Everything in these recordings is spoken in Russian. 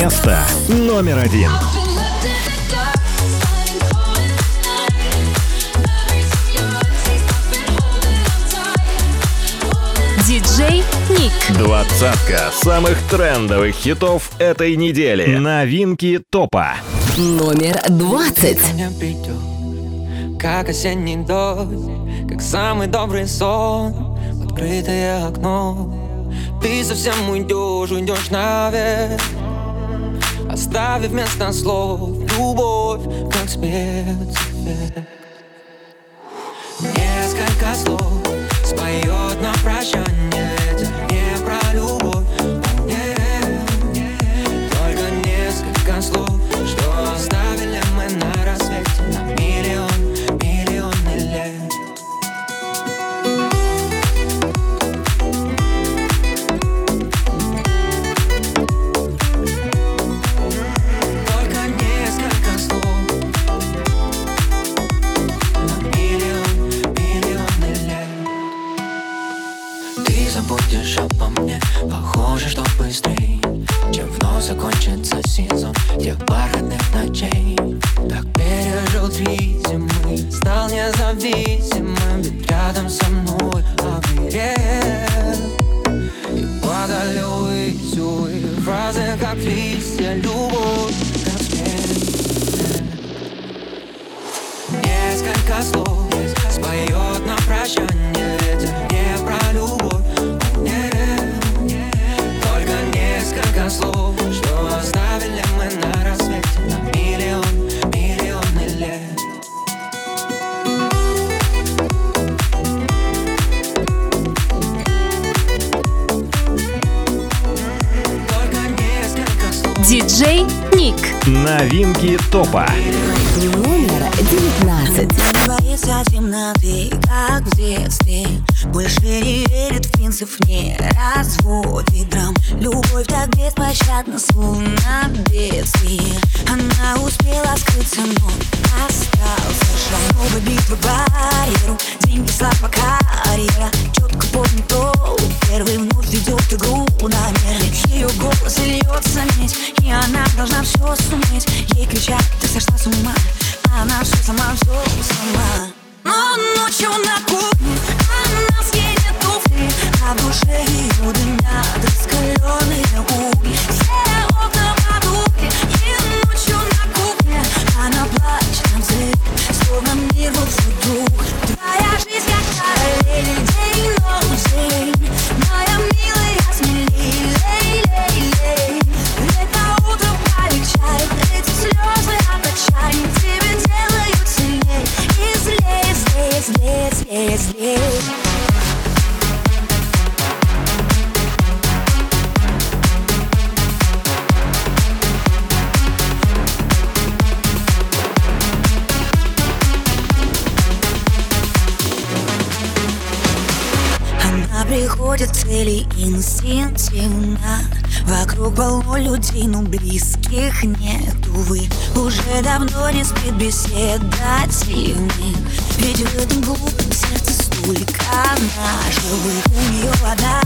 Место номер один. Диджей Ник. Двадцатка самых трендовых хитов этой недели. Новинки топа. Номер 20. Меня придет, как осенний дождь, как самый добрый сон, открытое окно. Ты совсем уйдешь, уйдешь наверх, оставив вместо слов любовь, как спецэффект. Несколько слов споет на прощание Закончится сезон Тех бархатных ночей. Так пережил три зимы Стал независимым Ведь рядом со мной оберег И падали и Фразы, как листья Любовь, как свет Несколько слов споет на прощание Диджей Ник. Новинки топа. Номер 19. Боится темноты, как в детстве Больше не верит в принцип, не разводит драм. Любовь так беспощадна, словно бедствие. Она успела скрыться, но остался шрам Новая битва барьеру, деньги, слава, карьера. Четко помню то, первый вновь ведет игру намеренно Ее голос льется медь, и она должна все суметь. Ей кричат, ты сошла с ума она все сама, все сама. Но ночью на кухне Она А в душе ее дымят Раскаленные угли Все окна потухли И ночью на кухне Она на взрыв Словно мир был дух Твоя жизнь как параллель День, ночь, день Моя милая, смелей Лей, лей, лей Это утро полегчает Эти слезы от отчаяния Тебе делают сильней И злее, злее, злее цели инстинктивно Вокруг полно людей, но близких нет, увы Уже давно не спит беседа дивных Ведь в этом глупом сердце столько наживых У нее одна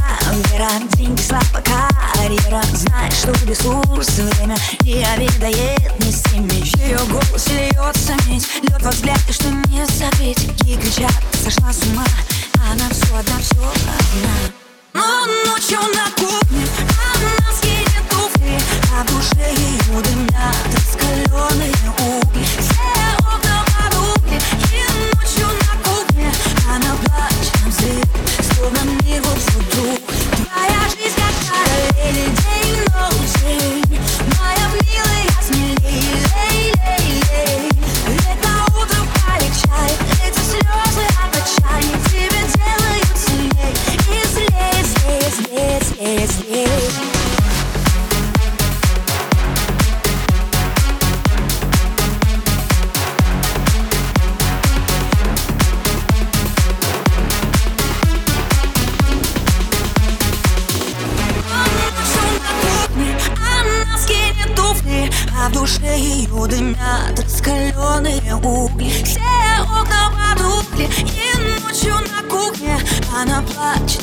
вера, деньги, слава, карьера. Знает, что ресурс, время не обедает ни с теми Ее голос льется медь, лед во взгляд, и что не забыть Ей кричат, сошла с ума, она все одна, все одна Но ночью на кухне она съедет туфли А в душе ее дымят раскаленные угли. Все окна потухли И ночью на кухне она плачет взрыв Словно мир был вдруг. Твоя жизнь как параллель День, ночь,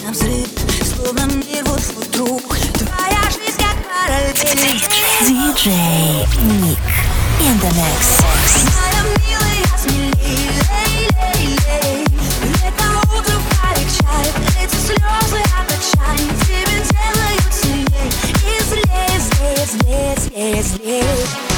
меня взрыв Словно мир вот-вот вдруг. Твоя жизнь как параллель Диджей Ник Индомекс Моя милая, смелей лей, лей, лей. Это утро полегчает Эти слезы от отчаяния. Делают сильней И злей, злей, злей, злей, злей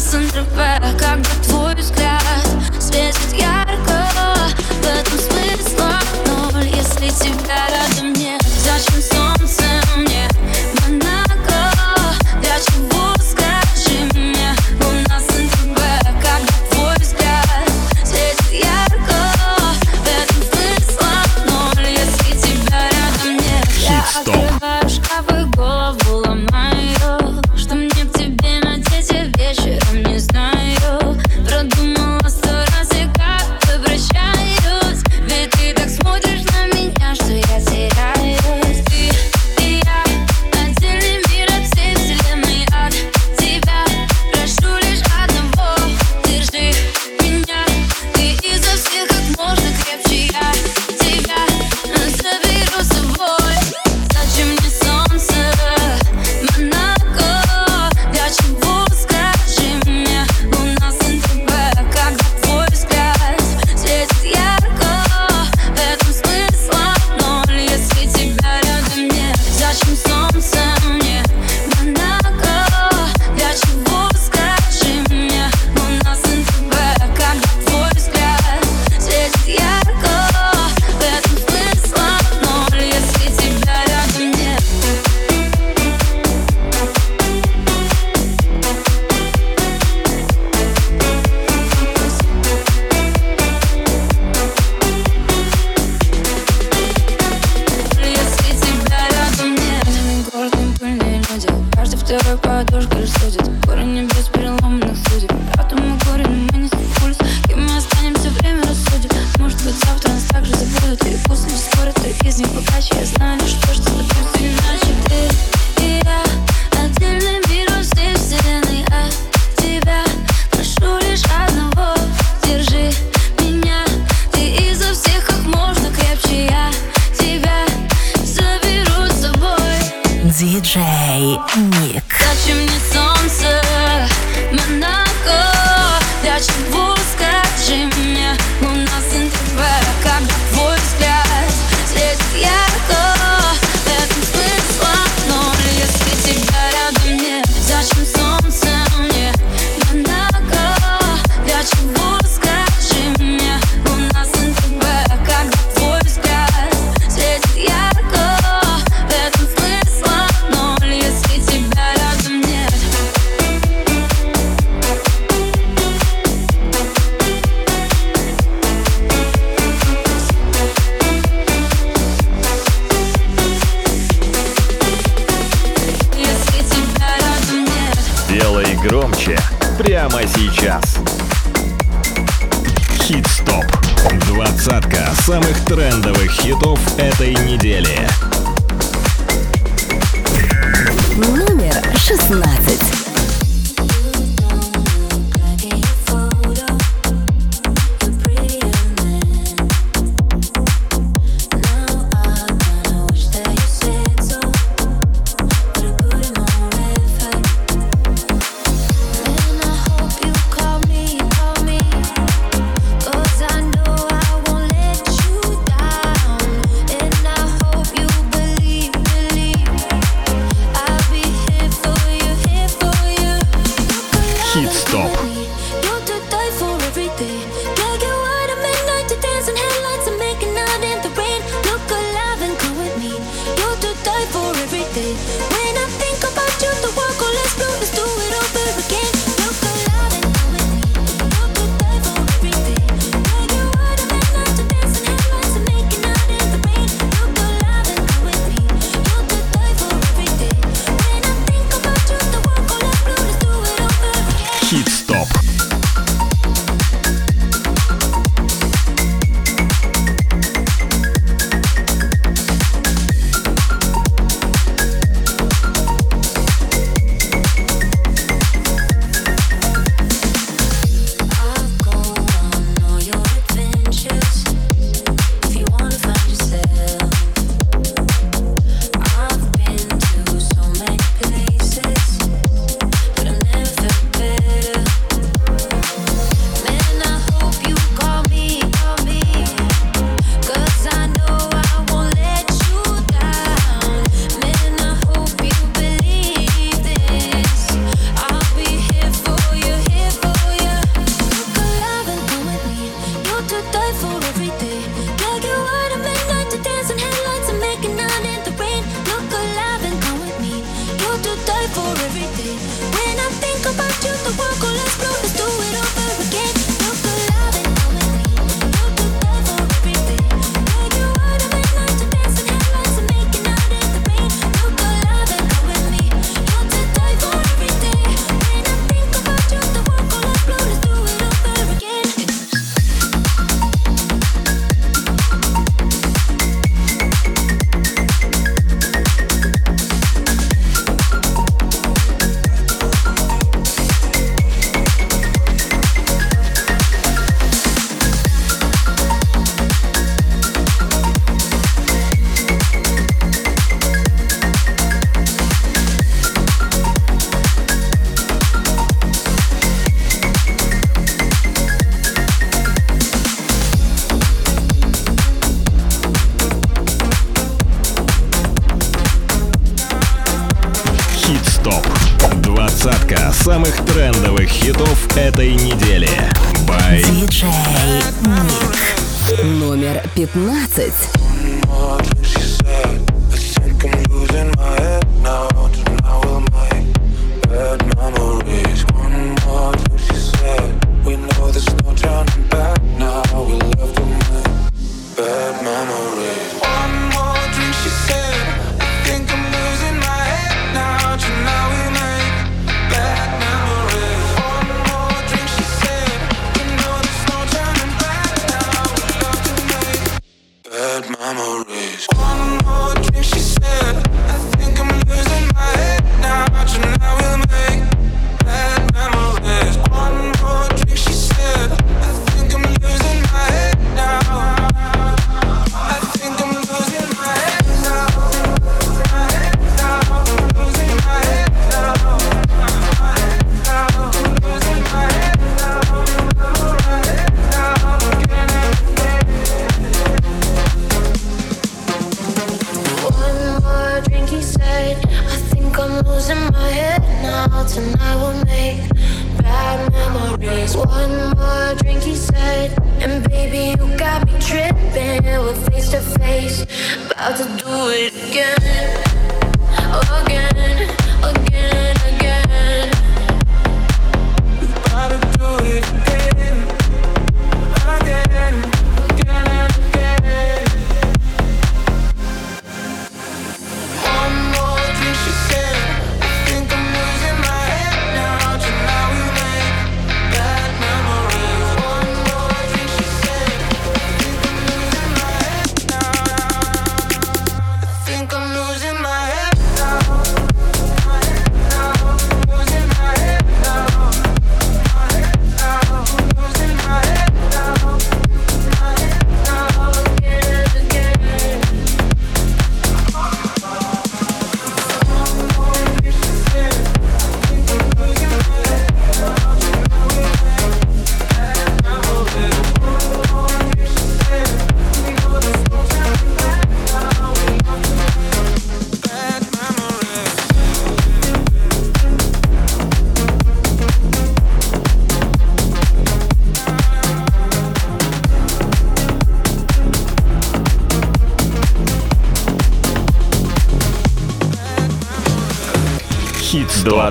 нас он трупе, как бы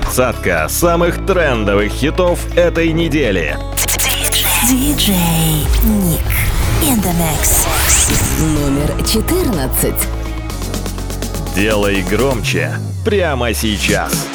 Двадцатка самых трендовых хитов этой недели. DJ Nick in the mix. Номер 14. Делай громче прямо сейчас.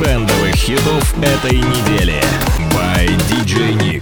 трендовых хитов этой недели. By DJ Nick.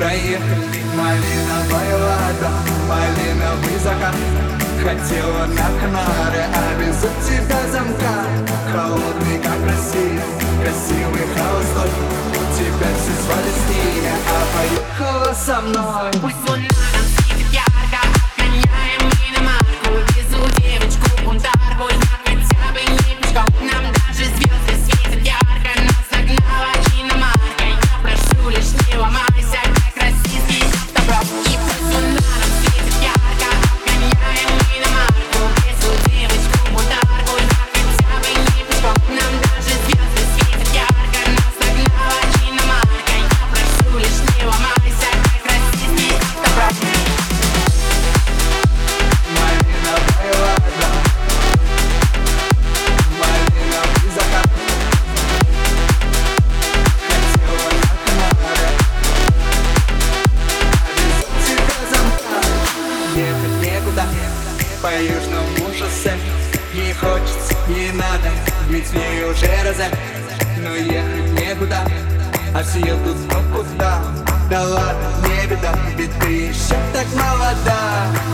right here.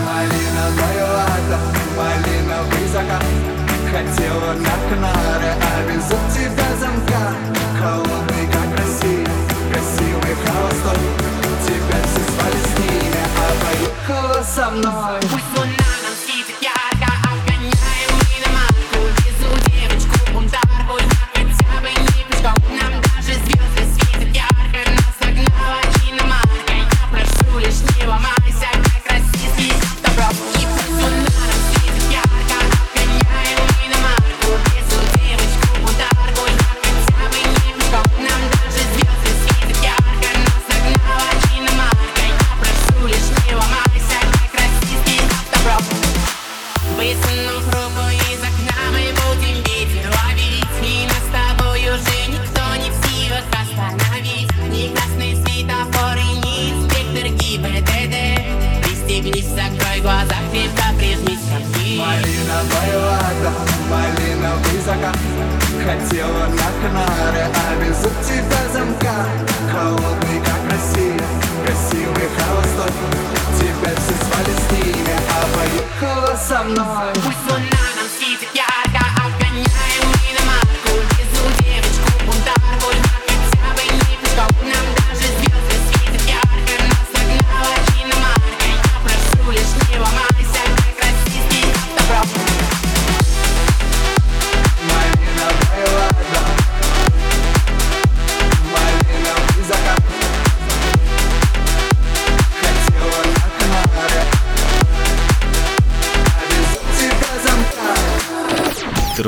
Малина Тойота, малина закат Хотела на кнаре а везут тебя замка. Холодный как Россия, красивый холостой. Тебя все свали с ними, а поехала со мной.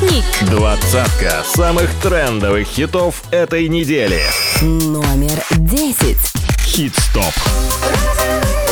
Маятник. Двадцатка самых трендовых хитов этой недели. Номер десять. Хит-стоп. Хит-стоп.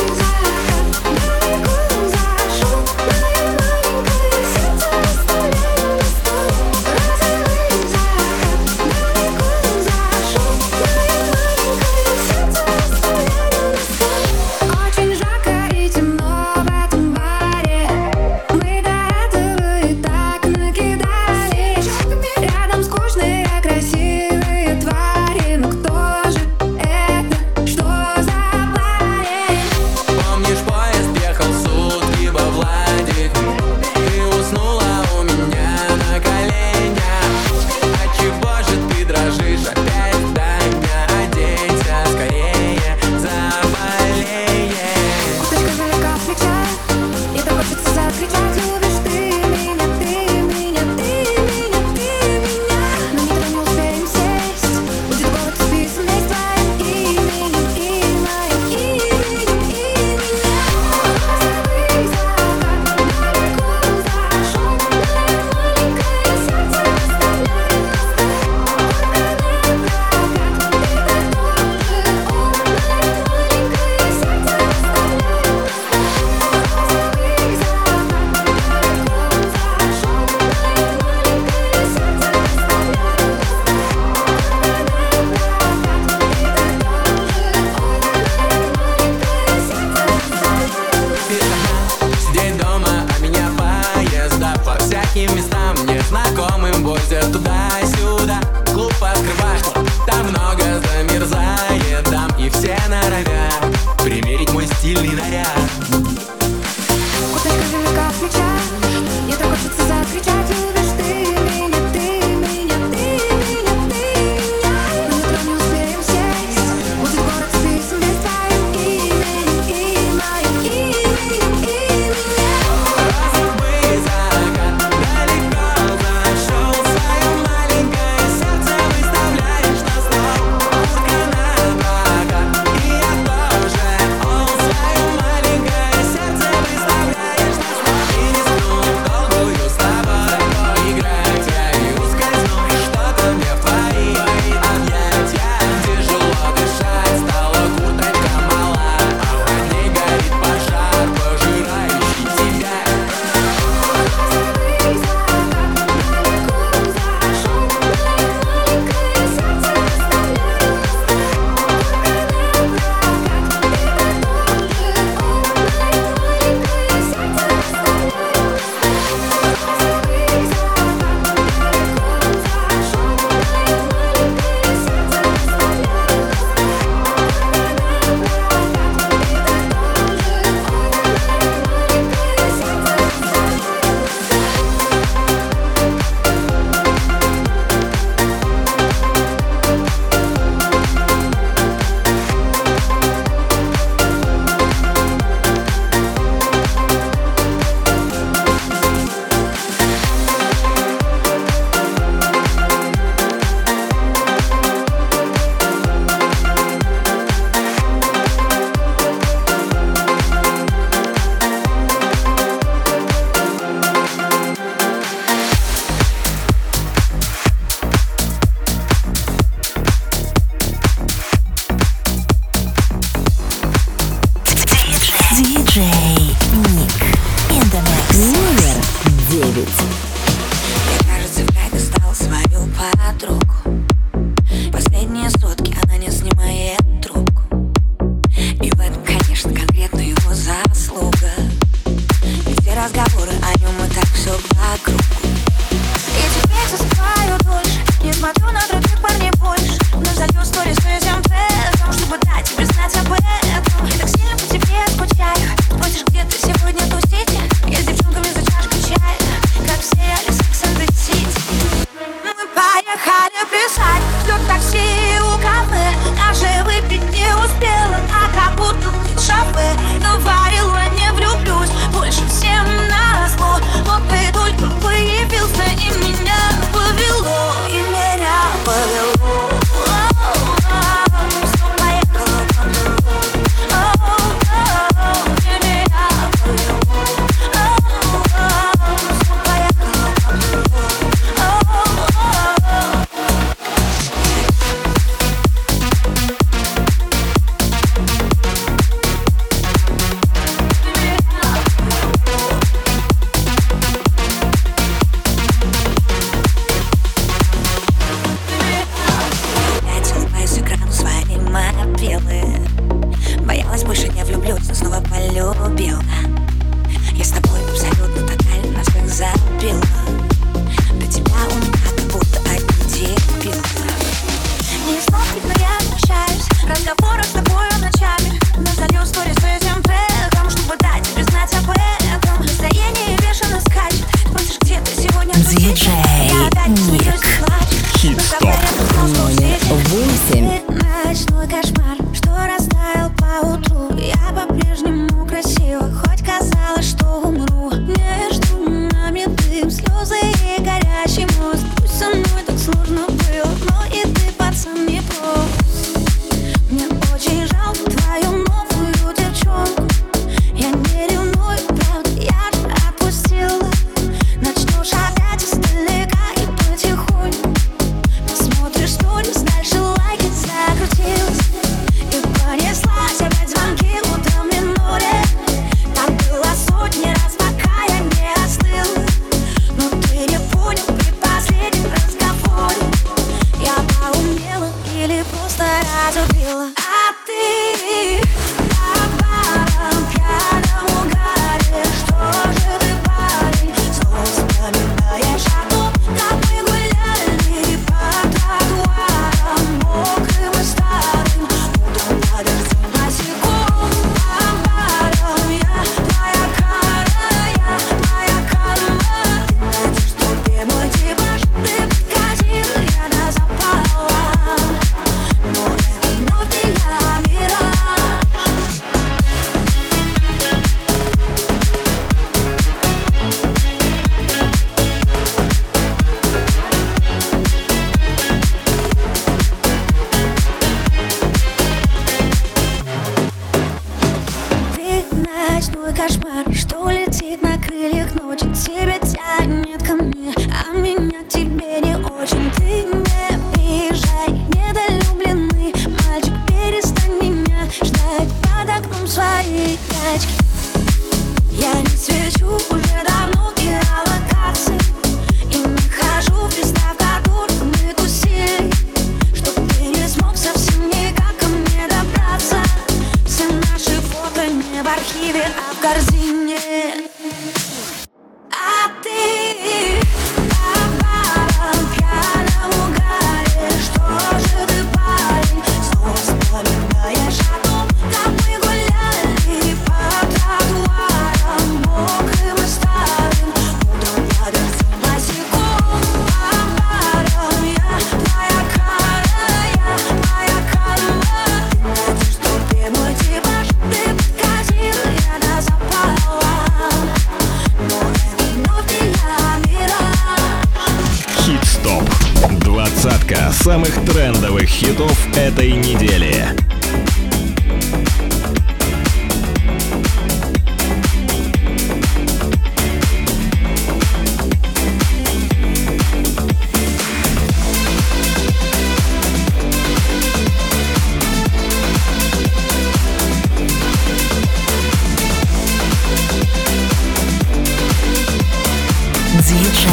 DJ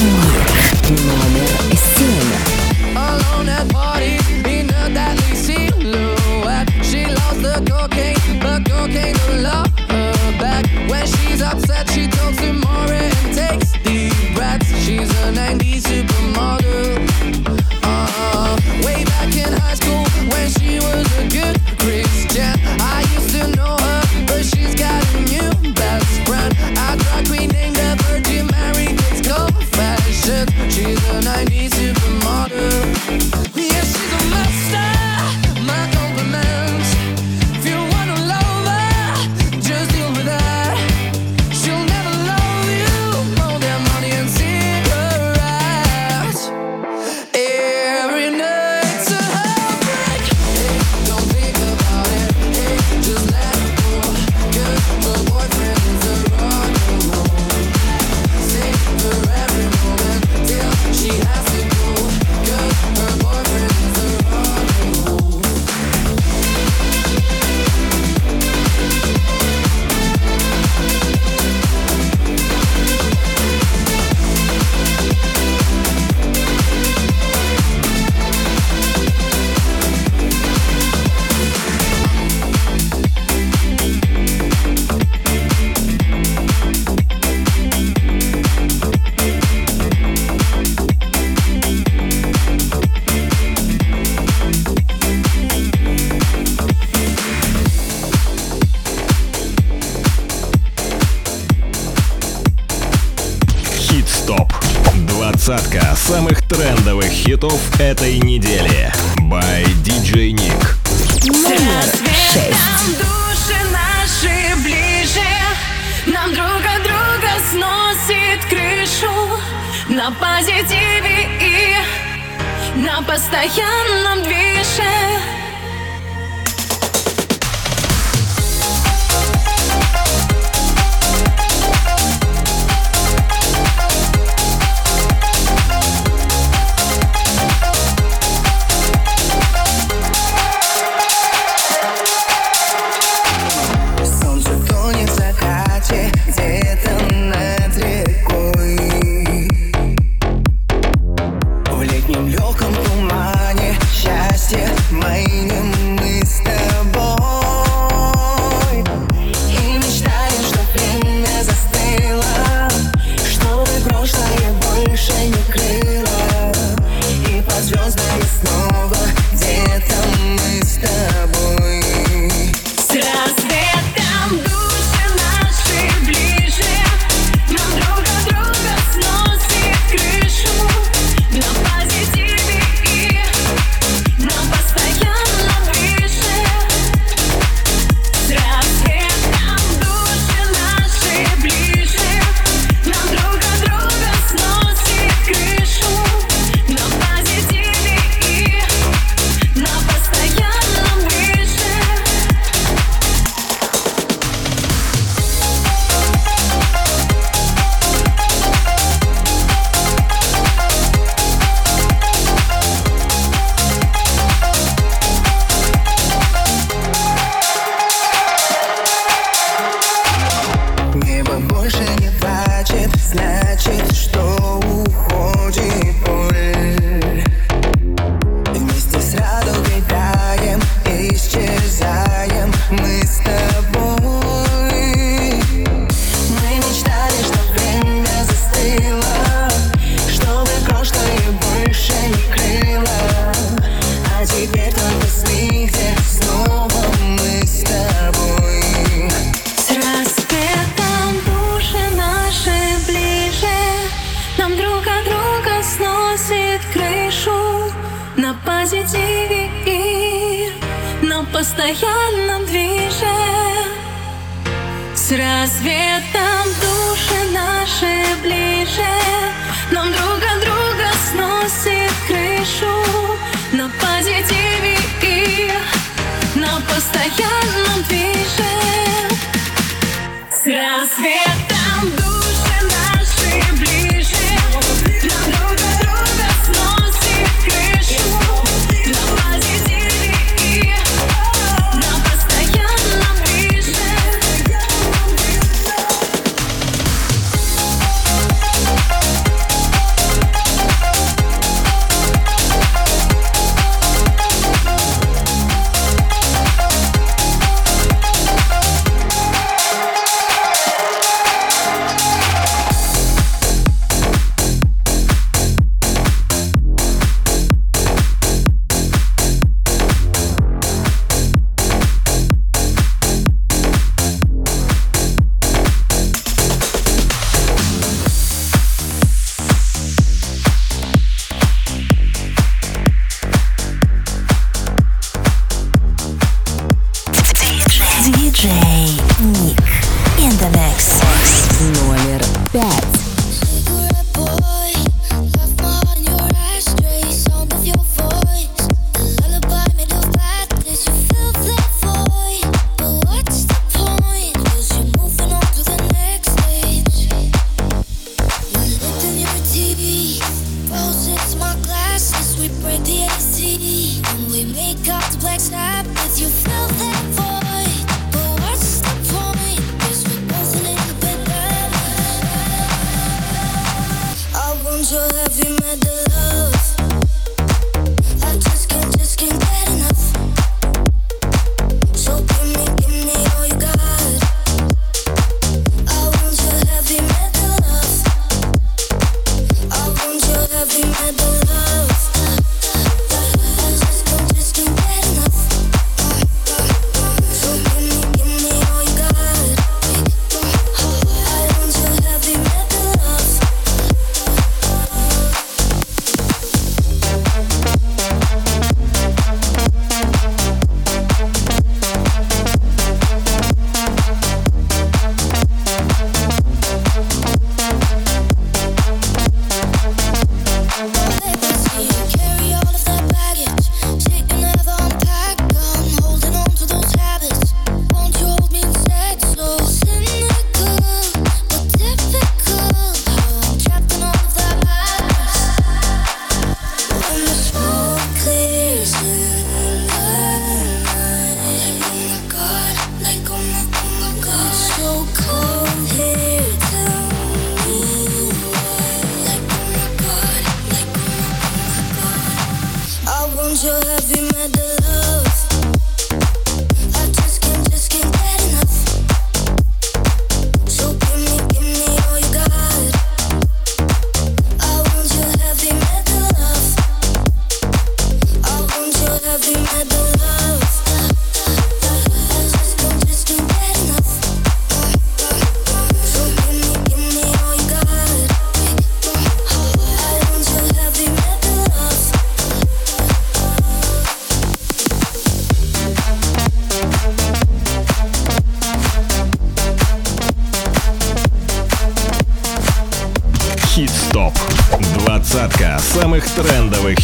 Nick, номер 7. двадцатка самых трендовых хитов этой недели. By DJ Nick. Номер шесть. Души наши ближе, нам друг от друга сносит крышу на позитиве и на постоянном движении.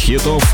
Хитов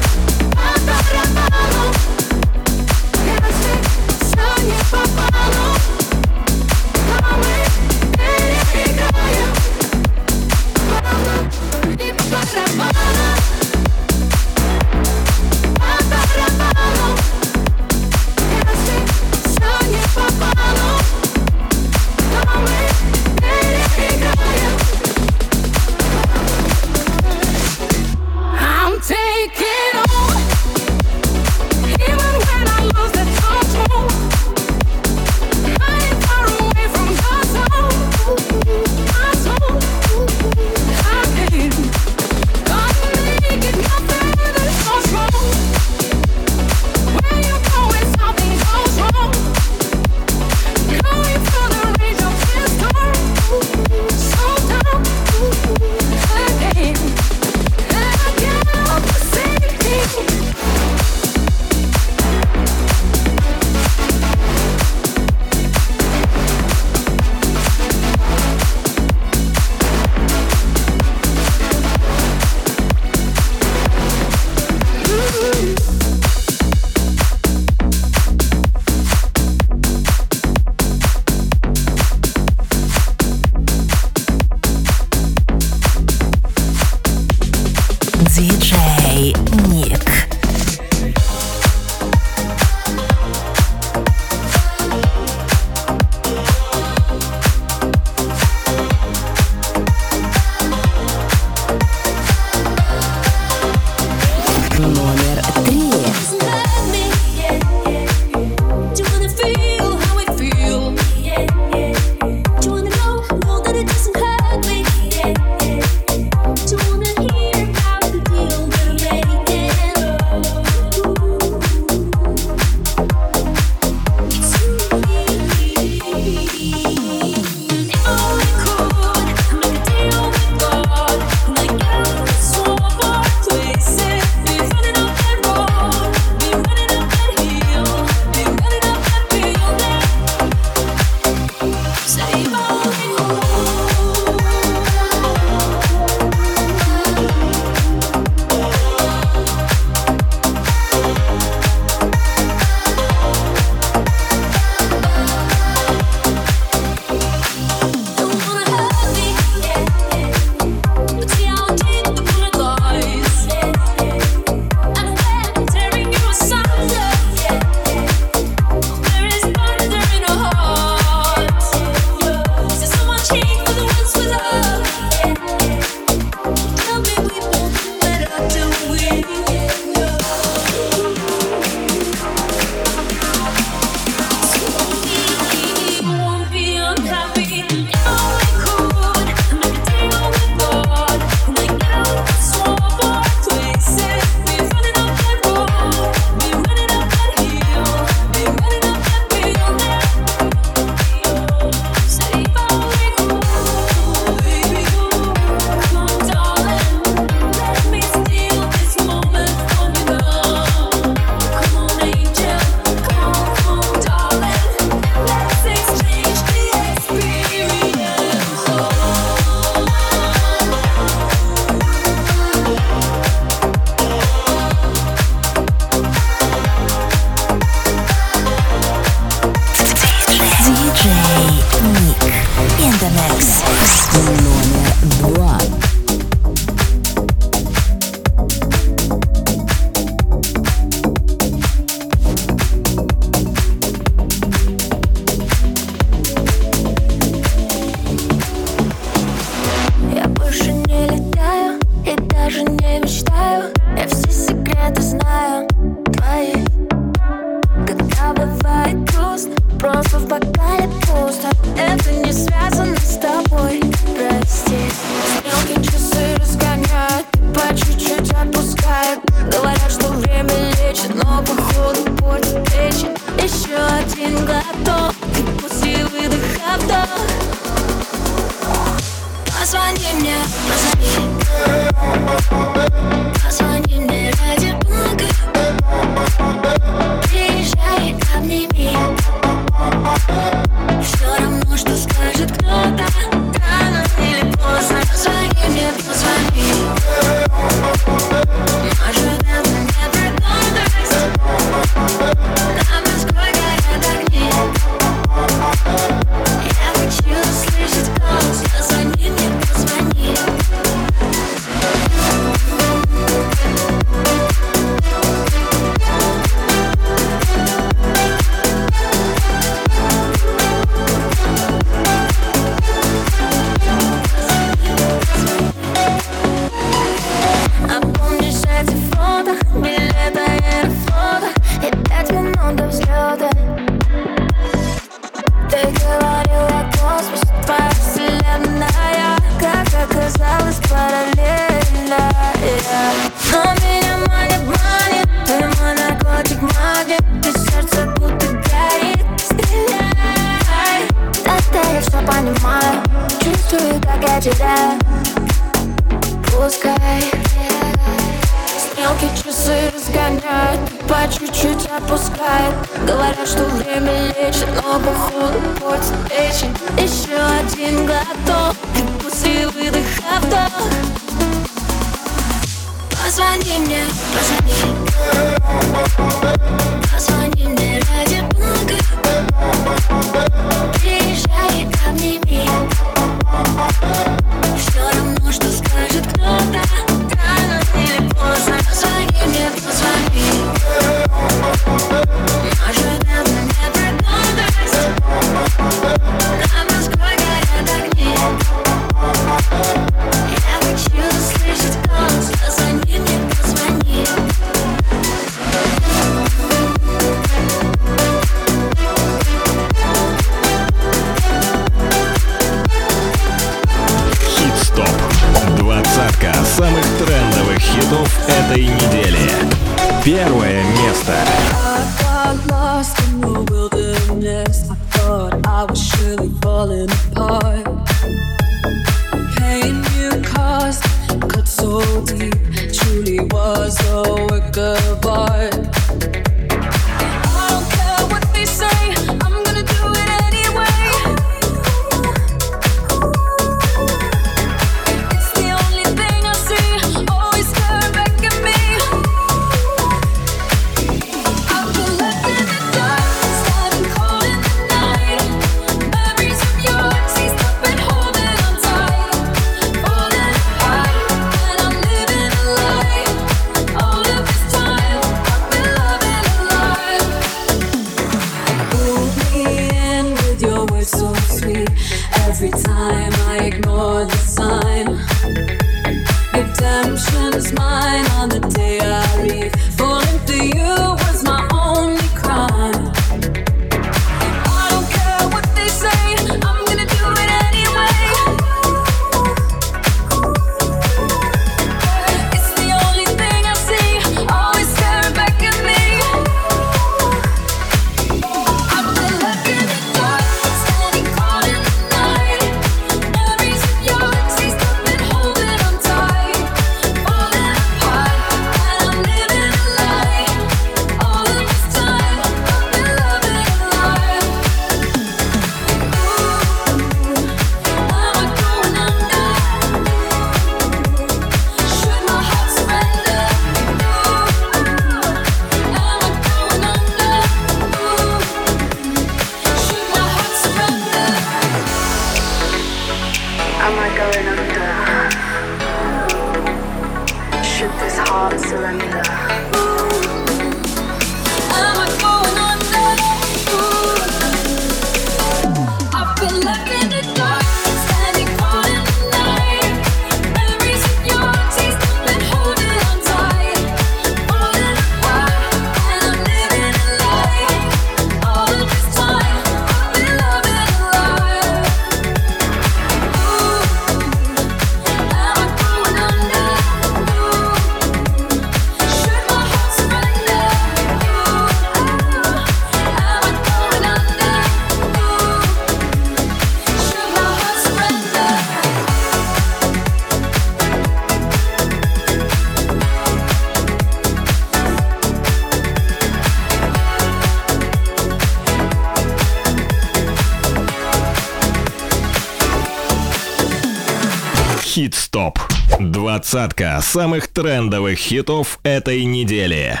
самых трендовых хитов этой недели.